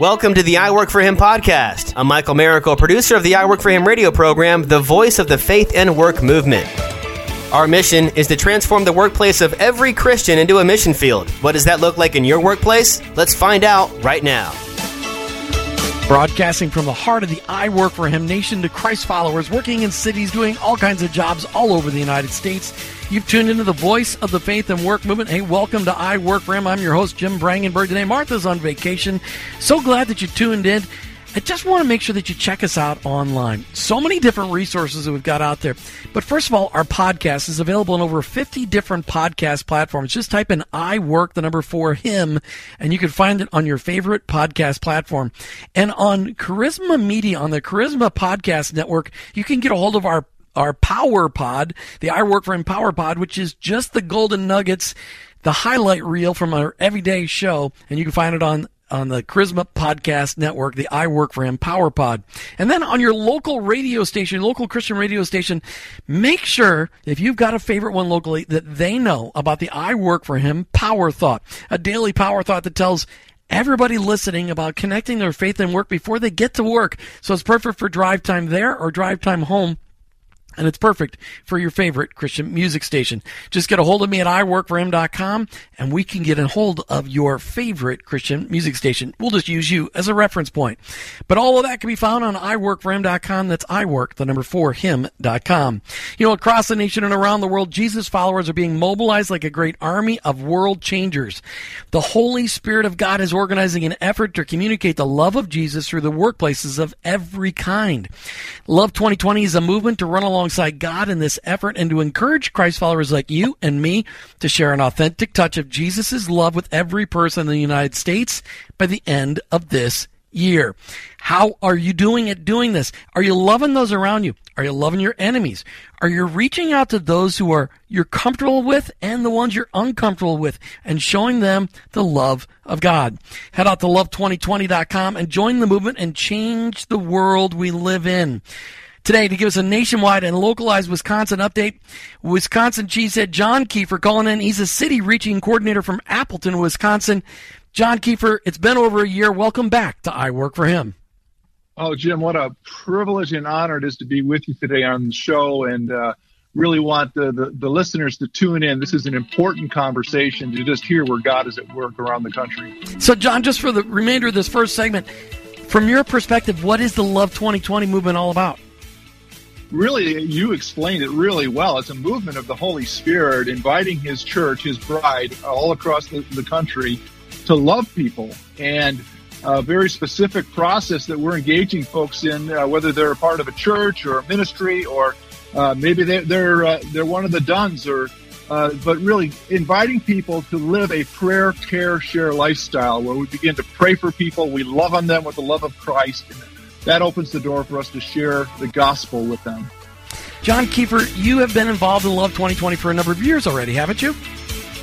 Welcome to the I Work for Him podcast. I'm Michael Miracle, producer of the I Work for Him radio program, the voice of the faith and work movement. Our mission is to transform the workplace of every Christian into a mission field. What does that look like in your workplace? Let's find out right now. Broadcasting from the heart of the I Work for Him nation to Christ followers working in cities doing all kinds of jobs all over the United States. You've tuned into the voice of the faith and work movement. Hey, welcome to I Work for Him. I'm your host, Jim Brangenberg. Today, Martha's on vacation. So glad that you tuned in. I just want to make sure that you check us out online. So many different resources that we've got out there. But first of all, our podcast is available on over 50 different podcast platforms. Just type in I work the number for him and you can find it on your favorite podcast platform. And on Charisma Media, on the Charisma Podcast Network, you can get a hold of our our Power Pod, the I Work for Him Power Pod, which is just the golden nuggets, the highlight reel from our everyday show, and you can find it on on the Charisma Podcast Network, the I Work for Him Power Pod. And then on your local radio station, local Christian radio station, make sure if you've got a favorite one locally that they know about the I Work for Him Power Thought, a daily power thought that tells everybody listening about connecting their faith and work before they get to work. So it's perfect for drive time there or drive time home and it's perfect for your favorite Christian music station. Just get a hold of me at iworkforhim.com and we can get a hold of your favorite Christian music station. We'll just use you as a reference point. But all of that can be found on iworkforhim.com. That's iwork, the number four, him.com. You know, across the nation and around the world, Jesus followers are being mobilized like a great army of world changers. The Holy Spirit of God is organizing an effort to communicate the love of Jesus through the workplaces of every kind. Love 2020 is a movement to run along alongside God in this effort and to encourage Christ followers like you and me to share an authentic touch of Jesus' love with every person in the United States by the end of this year. How are you doing at doing this? Are you loving those around you? Are you loving your enemies? Are you reaching out to those who are you're comfortable with and the ones you're uncomfortable with and showing them the love of God? Head out to love2020.com and join the movement and change the world we live in. Today, to give us a nationwide and localized Wisconsin update, Wisconsin Cheesehead John Kiefer calling in. He's a city reaching coordinator from Appleton, Wisconsin. John Kiefer, it's been over a year. Welcome back to I Work for Him. Oh, Jim, what a privilege and honor it is to be with you today on the show and uh, really want the, the, the, listeners to tune in. This is an important conversation to just hear where God is at work around the country. So, John, just for the remainder of this first segment, from your perspective, what is the Love 2020 movement all about? Really, you explained it really well. It's a movement of the Holy Spirit inviting His church, His bride, all across the, the country to love people. And a very specific process that we're engaging folks in, uh, whether they're a part of a church or a ministry or uh, maybe they, they're uh, they're one of the dones or uh, but really inviting people to live a prayer, care, share lifestyle where we begin to pray for people, we love on them with the love of Christ, that opens the door for us to share the gospel with them. John Kiefer, you have been involved in Love 2020 for a number of years already, haven't you?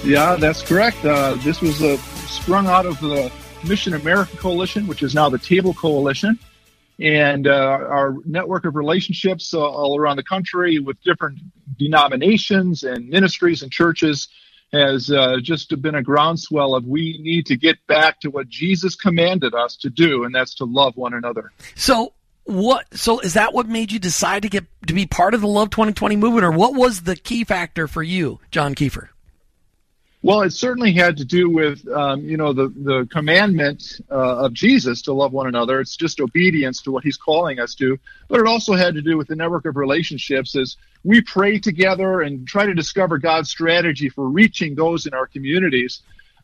Yeah, that's correct. Uh, this was uh, sprung out of the Mission America Coalition, which is now the Table Coalition, and uh, our network of relationships uh, all around the country with different denominations and ministries and churches has uh, just been a groundswell of we need to get back to what Jesus commanded us to do, and that's to love one another. So, what? So, is that what made you decide to get to be part of the Love 2020 movement, or what was the key factor for you, John Kiefer? Well, it certainly had to do with, um, you know, the, the commandment uh, of Jesus to love one another. It's just obedience to what he's calling us to. But it also had to do with the network of relationships as we pray together and try to discover God's strategy for reaching those in our communities.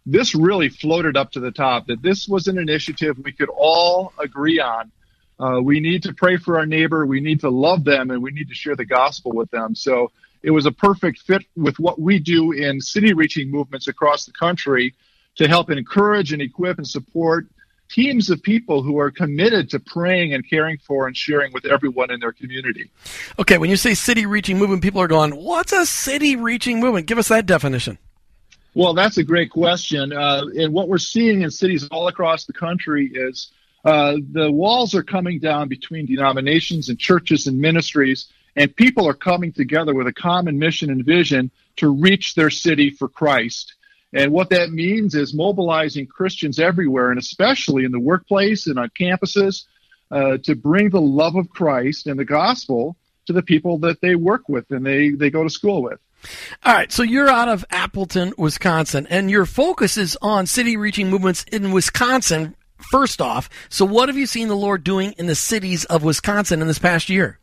This really floated up to the top that this was an initiative we could all agree on. Uh, we need to pray for our neighbor. We need to love them and we need to share the gospel with them. So, it was a perfect fit with what we do in city reaching movements across the country to help encourage and equip and support teams of people who are committed to praying and caring for and sharing with everyone in their community. Okay, when you say city reaching movement, people are going, What's a city reaching movement? Give us that definition. Well, that's a great question. Uh, and what we're seeing in cities all across the country is uh, the walls are coming down between denominations and churches and ministries and people are coming together with a common mission and vision to reach their city for Christ. And what that means is mobilizing Christians everywhere, and especially in the workplace and on campuses, uh, to bring the love of Christ and the gospel to the people that they work with and they, they go to school with. All right, so you're out of Appleton, Wisconsin, and your focus is on city reaching movements in Wisconsin, first off. So, what have you seen the Lord doing in the cities of Wisconsin in this past year?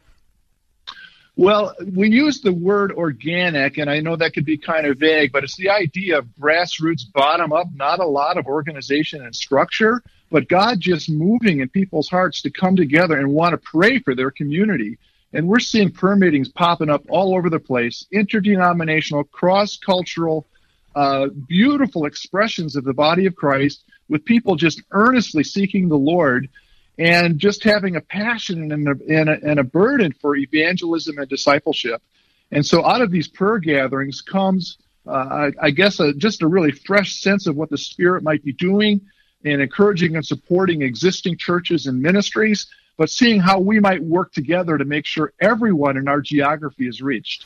Well, we use the word organic, and I know that could be kind of vague, but it's the idea of grassroots, bottom up, not a lot of organization and structure, but God just moving in people's hearts to come together and want to pray for their community. And we're seeing prayer meetings popping up all over the place, interdenominational, cross cultural, uh, beautiful expressions of the body of Christ with people just earnestly seeking the Lord and just having a passion and a, and a, and a burden for evangelism and discipleship. And so out of these prayer gatherings comes, uh, I, I, guess, a, just a really fresh sense of what the Spirit might be doing and encouraging and supporting existing churches and ministries, but seeing how we might work together to make sure everyone in our geography is reached.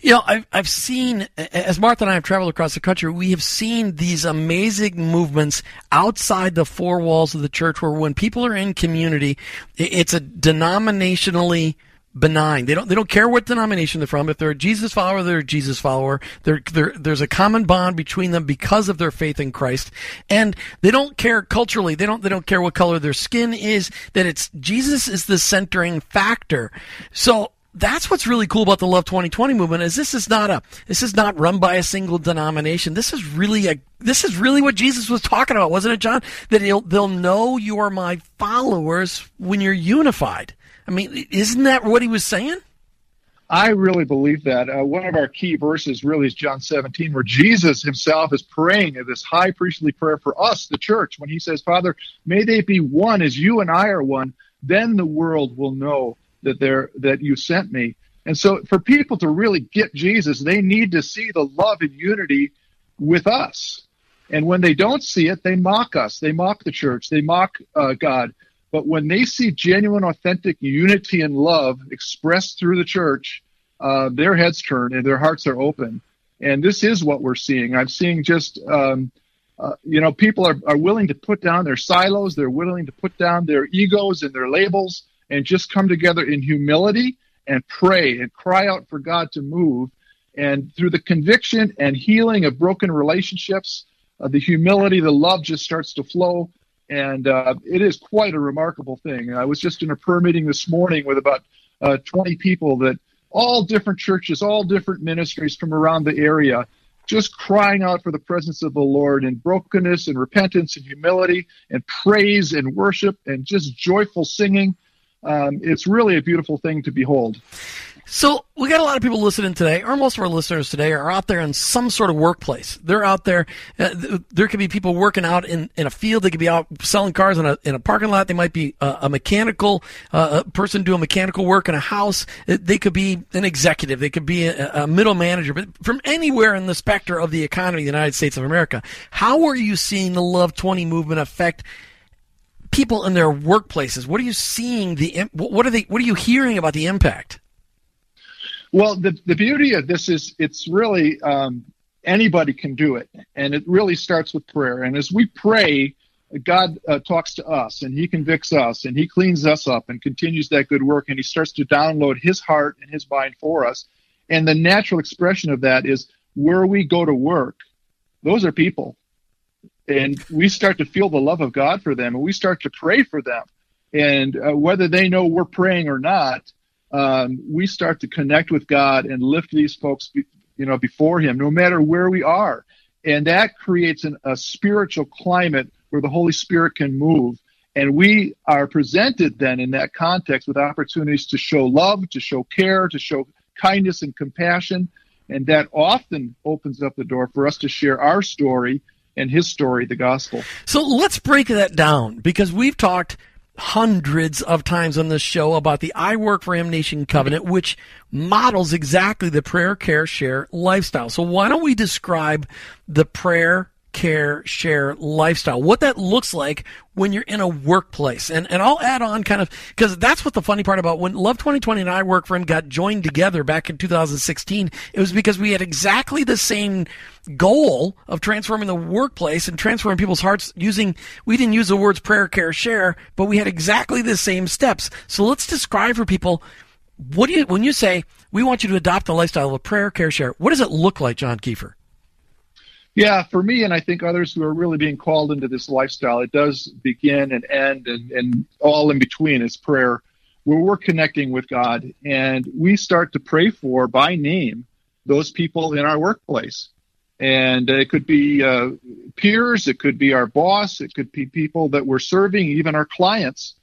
You know, I've, I've seen, as Martha and I have traveled across the country, we have seen these amazing movements outside the four walls of the church where when people are in community, it's a denominationally benign. They don't they don't care what denomination they're from. If they're a Jesus follower, they're a Jesus follower. They're, they're, there's a common bond between them because of their faith in Christ, and they don't care culturally. They don't they don't care what color their skin is. That it's Jesus is the centering factor. So that's what's really cool about the Love 2020 movement is this is not a this is not run by a single denomination. This is really a this is really what Jesus was talking about, wasn't it, John? That they'll know you are my followers when you're unified. I mean, isn't that what he was saying? I really believe that. Uh, one of our key verses really is John 17, where Jesus himself is praying this high priestly prayer for us, the church, when he says, Father, may they be one as you and I are one. Then the world will know that they're that you sent me. And so for people to really get Jesus, they need to see the love and unity with us. And when they don't see it, they mock us. They mock the church. They mock uh, God. But when they see genuine, authentic unity and love expressed through the church, uh, their heads turn and their hearts are open. And this is what we're seeing. I'm seeing just, um, uh, you know, people are, are willing to put down their silos. They're willing to put down their egos and their labels and just come together in humility and pray and cry out for God to move. And through the conviction and healing of broken relationships, uh, the humility, the love just starts to flow. And uh, it is quite a remarkable thing. I was just in a prayer meeting this morning with about uh, 20 people that all different churches, all different ministries from around the area, just crying out for the presence of the Lord in brokenness and repentance and humility and praise and worship and just joyful singing um, it's really a beautiful thing to behold. So we got a lot of people listening today, or most of our listeners today are out there in some sort of workplace. They're out there. Uh, there could be people working out in, in a field. They could be out selling cars in a in a parking lot. They might be a, a mechanical uh, a person doing mechanical work in a house. Uh, they could be an executive. They could be a, a middle manager. But from anywhere in the specter of the economy of the United States of America, how are you seeing the Love Twenty movement affect? people in their workplaces? What are you seeing? The what are they? What are you hearing about the impact? Well, the the beauty of this is it's really um, anybody can do it, and it really starts with prayer. And as we pray, God uh, talks to us, and He convicts us, and He cleans us up, and continues that good work, and He starts to download His heart and His mind for us. And the natural expression of that is where we go to work. Those are people and we start to feel the love of God for them, and we start to pray for them. And uh, whether they know we're praying or not, um, we start to connect with God and lift these folks, be, you know, before Him, no matter where we are. And that creates an, a spiritual climate where the Holy Spirit can move. And we are presented then in that context with opportunities to show love, to show care, to show kindness and compassion. And that often opens up the door for us to share our story and his story, the gospel. So let's break that down because we've talked hundreds of times on this show about the I Work for Him Nation covenant, which models exactly the prayer, care, share lifestyle. So why don't we describe the prayer, care, share lifestyle. What that looks like when you're in a workplace. And, and I'll add on kind of, because that's what the funny part about when Love 2020 and I Work Him got joined together back in 2016. It was because we had exactly the same goal of transforming the workplace and transforming people's hearts using, we didn't use the words prayer, care, share, but we had exactly the same steps. So let's describe for people what do you, when you say we want you to adopt the lifestyle of prayer, care, share, what does it look like, John Kiefer? Yeah, for me, and I think others who are really being called into this lifestyle, it does begin and end and, and all in between is prayer, where we're connecting with God and we start to pray for by name those people in our workplace. And it could be uh, peers, it could be our boss, it could be people that we're serving, even our clients,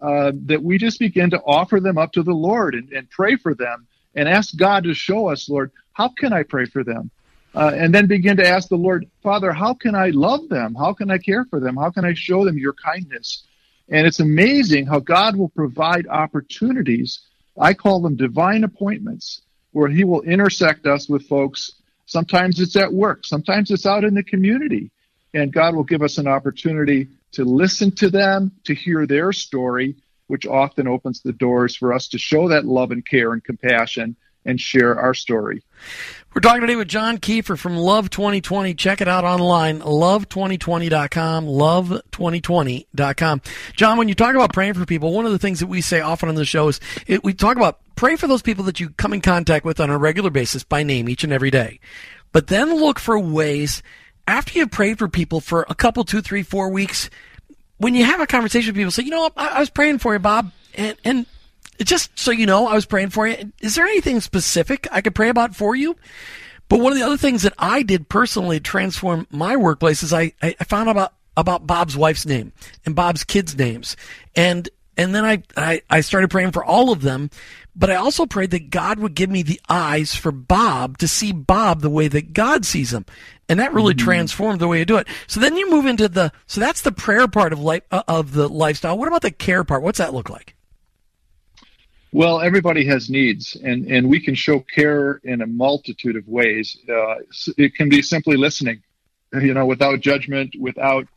uh, that we just begin to offer them up to the Lord and, and pray for them and ask God to show us, Lord, how can I pray for them? Uh, and then begin to ask the Lord, Father, how can I love them? How can I care for them? How can I show them your kindness? And it's amazing how God will provide opportunities. I call them divine appointments where he will intersect us with folks. Sometimes it's at work. Sometimes it's out in the community. And God will give us an opportunity to listen to them, to hear their story, which often opens the doors for us to show that love and care and compassion and share our story. We're talking today with John Kiefer from Love 2020. Check it out online, love2020.com, love2020.com. John, when you talk about praying for people, one of the things that we say often on the show is it, we talk about pray for those people that you come in contact with on a regular basis by name each and every day. But then look for ways after you've prayed for people for a couple, two, three, four weeks, when you have a conversation with people, say, you know I, I was praying for you, Bob, and, and just so you know, I was praying for you. Is there anything specific I could pray about for you? But one of the other things that I did personally to transform my workplace is I, I found about about Bob's wife's name and Bob's kids' names. And and then I, I, I started praying for all of them, but I also prayed that God would give me the eyes for Bob to see Bob the way that God sees him. And that really mm-hmm. transformed the way you do it. So then you move into the, so that's the prayer part of life, uh, of the lifestyle. What about the care part? What's that look like? Well, everybody has needs, and, and we can show care in a multitude of ways. Uh, it can be simply listening, you know, without judgment, without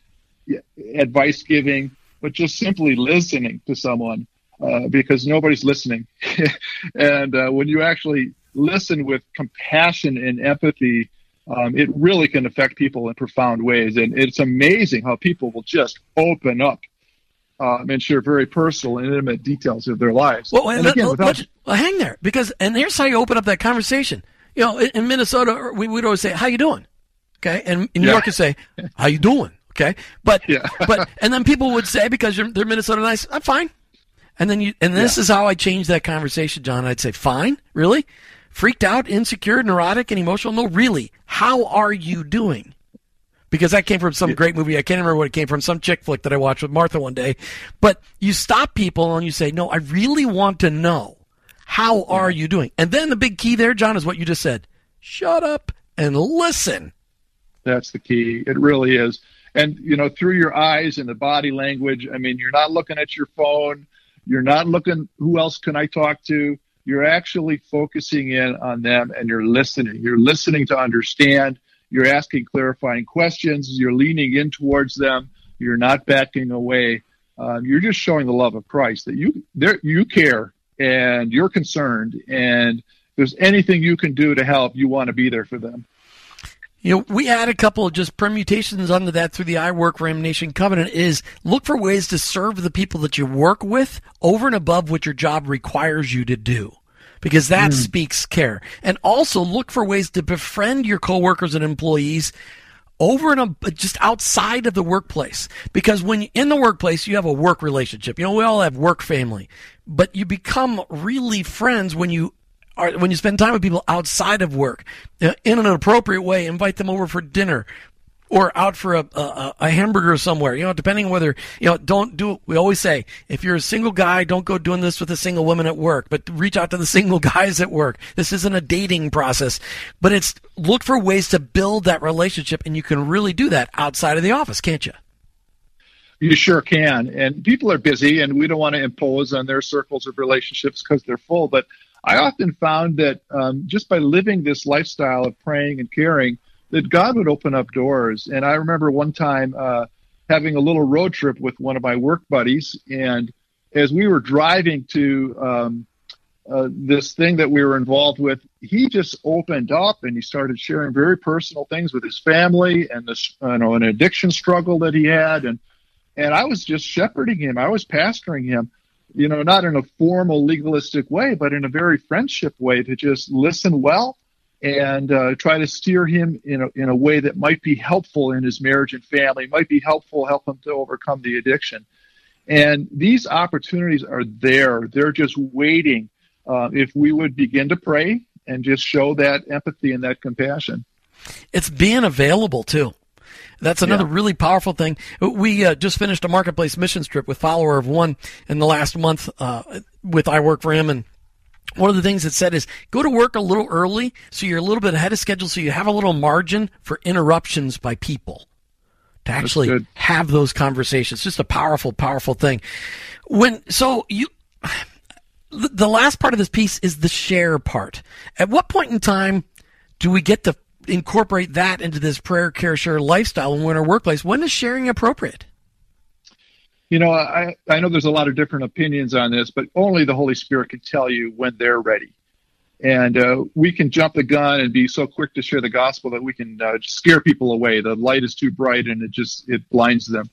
advice giving, but just simply listening to someone uh, because nobody's listening. and uh, when you actually listen with compassion and empathy, um, it really can affect people in profound ways. And it's amazing how people will just open up um, and share very personal and intimate details of their lives. Well, and again, without... well, hang there because and here's how you open up that conversation. You know, in, in Minnesota, we would always say, "How you doing?" Okay, and in New yeah. York, you say, "How you doing?" Okay, but yeah. but and then people would say because they're Minnesota nice, I'm fine. And then you and this yeah. is how I changed that conversation, John. I'd say, "Fine, really." Freaked out, insecure, neurotic, and emotional? No, really. How are you doing? Because that came from some great movie. I can't remember what it came from, some chick flick that I watched with Martha one day. But you stop people and you say, no, I really want to know. How are you doing? And then the big key there, John, is what you just said. Shut up and listen. That's the key. It really is. And, you know, through your eyes and the body language, I mean, you're not looking at your phone. You're not looking, who else can I talk to? You're actually focusing in on them and you're listening. You're listening to understand you're asking clarifying questions. You're leaning in towards them. You're not backing away. Um, you're just showing the love of Christ that you there you care and you're concerned. And if there's anything you can do to help, you want to be there for them. You know, we had a couple of just permutations under that through the I Work for Him Nation Covenant is look for ways to serve the people that you work with over and above what your job requires you to do because that mm. speaks care. And also look for ways to befriend your coworkers and employees over and a, just outside of the workplace. Because when in the workplace, you have a work relationship. You know, we all have work family, but you become really friends when you are, when you spend time with people outside of work in an appropriate way, invite them over for dinner, or out for a, a, a, hamburger somewhere, you know, depending whether, you know, don't do, we always say, if you're a single guy, don't go doing this with a single woman at work, but reach out to the single guys at work. This isn't a dating process, but it's look for ways to build that relationship and you can really do that outside of the office, can't you? You sure can. And people are busy and we don't want to impose on their circles of relationships because they're full. But I often found that um, just by living this lifestyle of praying and caring, that God would open up doors. And I remember one time uh, having a little road trip with one of my work buddies, and as we were driving to um, uh, this thing that we were involved with, he just opened up and he started sharing very personal things with his family and this, you know, an addiction struggle that he had, and and I was just shepherding him. I was pastoring him, you know, not in a formal legalistic way, but in a very friendship way to just listen well and uh, try to steer him in a, in a way that might be helpful in his marriage and family, might be helpful, help him to overcome the addiction. And these opportunities are there. They're just waiting uh, if we would begin to pray and just show that empathy and that compassion. It's being available too. That's another yeah. really powerful thing. We uh, just finished a marketplace mission trip with Follower of One in the last month uh, with I Work for Him and one of the things it said is go to work a little early so you're a little bit ahead of schedule so you have a little margin for interruptions by people to actually have those conversations. Just a powerful powerful thing. When so you the last part of this piece is the share part. At what point in time do we get to incorporate that into this prayer care share lifestyle when we're in our workplace? When is sharing appropriate you know, I, I know there's a lot of different opinions on this, but only the Holy Spirit can tell you when they're ready. And uh, we can jump the gun and be so quick to share the gospel that we can uh, scare people away. The light is too bright and it just it blinds them.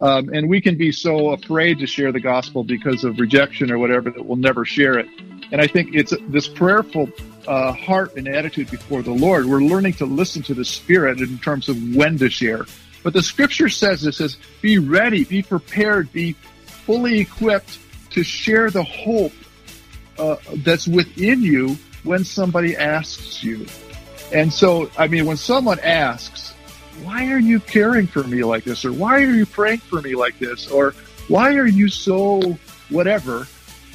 Um, and we can be so afraid to share the gospel because of rejection or whatever that we'll never share it. And I think it's this prayerful uh, heart and attitude before the Lord. We're learning to listen to the Spirit in terms of when to share. But the scripture says this says, be ready, be prepared, be fully equipped to share the hope uh, that's within you when somebody asks you. And so, I mean, when someone asks, why are you caring for me like this? Or why are you praying for me like this? Or why are you so whatever?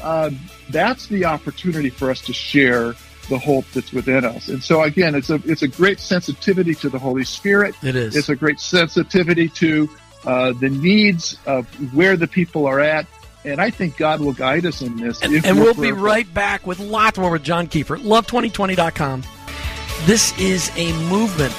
Uh, that's the opportunity for us to share the hope that's within us. And so again, it's a it's a great sensitivity to the Holy Spirit. It is. It's a great sensitivity to uh, the needs of where the people are at. And I think God will guide us in this. And, and we'll be right back with lots more with John Kiefer. Love2020.com. This is a movement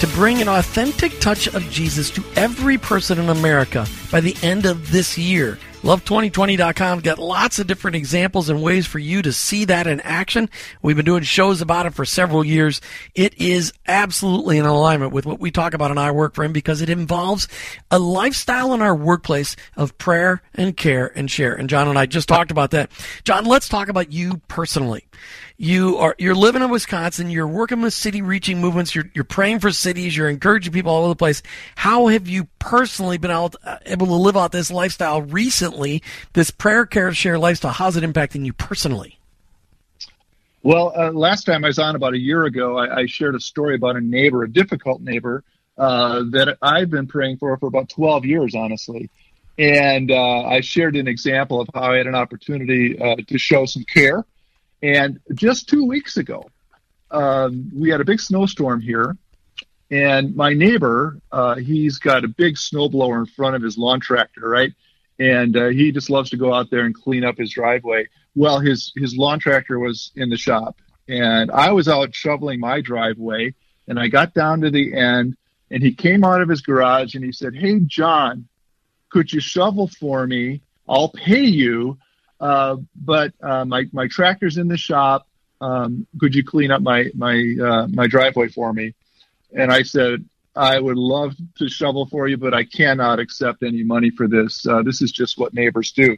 to bring an authentic touch of Jesus to every person in America by the end of this year. Love2020.com got lots of different examples and ways for you to see that in action. We've been doing shows about it for several years. It is absolutely in alignment with what we talk about in I Work for Him because it involves a lifestyle in our workplace of prayer and care and share. And John and I just talked about that. John, let's talk about you personally you are you're living in Wisconsin, you're working with city reaching movements, you're you're praying for cities, you're encouraging people all over the place. How have you personally been able to, able to live out this lifestyle recently? This prayer care share lifestyle, how's it impacting you personally? Well, uh, last time I was on about a year ago, I, I, shared a story about a neighbor, a difficult neighbor uh, that I've been praying for for about 12 years, honestly. And uh, I shared an example of how I had an opportunity uh, to show some care and just two weeks ago, um, we had a big snowstorm here, and my neighbor, uh, he's got a big snowblower in front of his lawn tractor, right? And uh, he just loves to go out there and clean up his driveway. Well, his his lawn tractor was in the shop, and I was out shoveling my driveway, and I got down to the end, and he came out of his garage and he said, "Hey, John, could you shovel for me? I'll pay you." Uh, but uh, my my tractor's in the shop. Um, could you clean up my my uh, my driveway for me? And I said, I would love to shovel for you, but I cannot accept any money for this. Uh, this is just what neighbors do.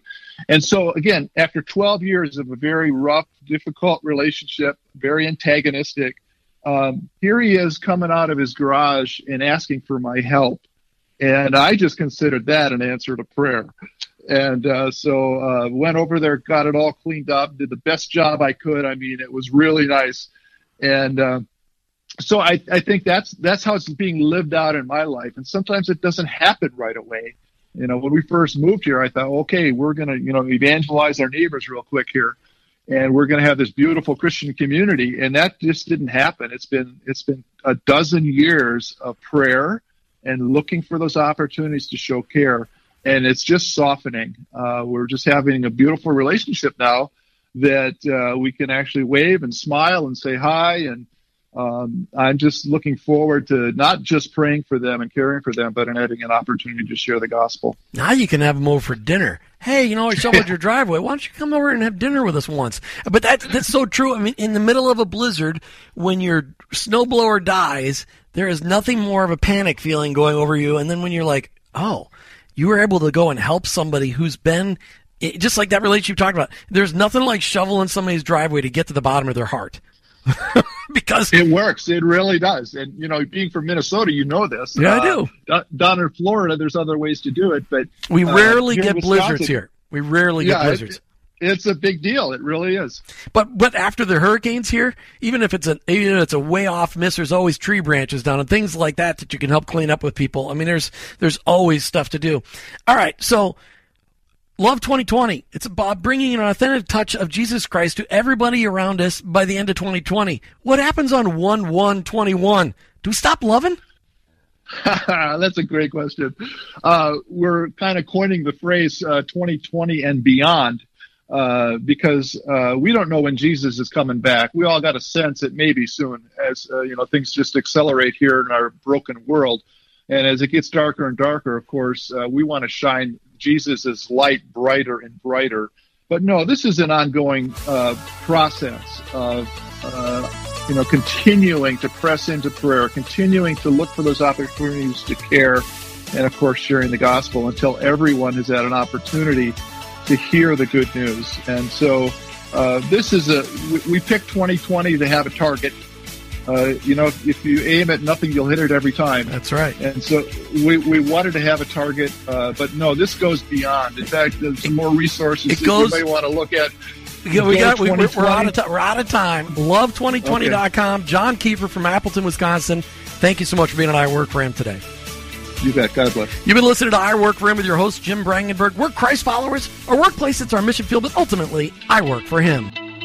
And so, again, after 12 years of a very rough, difficult relationship, very antagonistic, um, here he is coming out of his garage and asking for my help. And I just considered that an answer to prayer. And uh, so uh, went over there, got it all cleaned up, did the best job I could. I mean, it was really nice. And uh, so I, I think that's that's how it's being lived out in my life. And sometimes it doesn't happen right away. You know, when we first moved here, I thought, okay, we're gonna you know evangelize our neighbors real quick here, and we're gonna have this beautiful Christian community. And that just didn't happen. It's been it's been a dozen years of prayer and looking for those opportunities to show care and it's just softening. Uh, we're just having a beautiful relationship now that uh, we can actually wave and smile and say hi and um, I'm just looking forward to not just praying for them and caring for them, but in having an opportunity to share the gospel. Now you can have them over for dinner. Hey, you know, I shoveled your driveway. Why don't you come over and have dinner with us once? But that's that's so true. I mean, in the middle of a blizzard, when your snowblower dies, there is nothing more of a panic feeling going over you. And then when you're like, oh, you were able to go and help somebody who's been just like that relationship you talked about. There's nothing like shoveling somebody's driveway to get to the bottom of their heart. because it works. It really does. And you know, being from Minnesota, you know this. Yeah, uh, I do. Down in Florida, there's other ways to do it, but we uh, rarely uh, get blizzards here. We rarely yeah, get blizzards. It, it's a big deal. It really is. But but after the hurricanes here, even if it's a even if it's a way off miss, there's always tree branches down and things like that that you can help clean up with people. I mean, there's there's always stuff to do. All right, so Love 2020. It's about bringing an authentic touch of Jesus Christ to everybody around us by the end of 2020. What happens on 1 1 21? Do we stop loving? That's a great question. Uh, we're kind of coining the phrase uh, 2020 and beyond uh, because uh, we don't know when Jesus is coming back. We all got a sense it may be soon as uh, you know things just accelerate here in our broken world. And as it gets darker and darker, of course, uh, we want to shine Jesus' light brighter and brighter. But no, this is an ongoing uh, process of, uh, you know, continuing to press into prayer, continuing to look for those opportunities to care, and of course, sharing the gospel until everyone has had an opportunity to hear the good news. And so, uh, this is a we, we picked 2020 to have a target uh, you know, if, if, you aim at nothing, you'll hit it every time. That's right. And so we, we wanted to have a target, uh, but no, this goes beyond. In fact, there's some more resources it goes, you may want to look at. Yeah, we got, we, are out of time. We're out of time. Love2020.com. Okay. John Kiefer from Appleton, Wisconsin. Thank you so much for being on I Work for Him today. You bet. God bless. You've been listening to I Work for Him with your host, Jim Brangenberg. We're Christ followers. Our workplace, it's our mission field, but ultimately, I work for Him.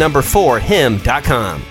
number 4 him.com.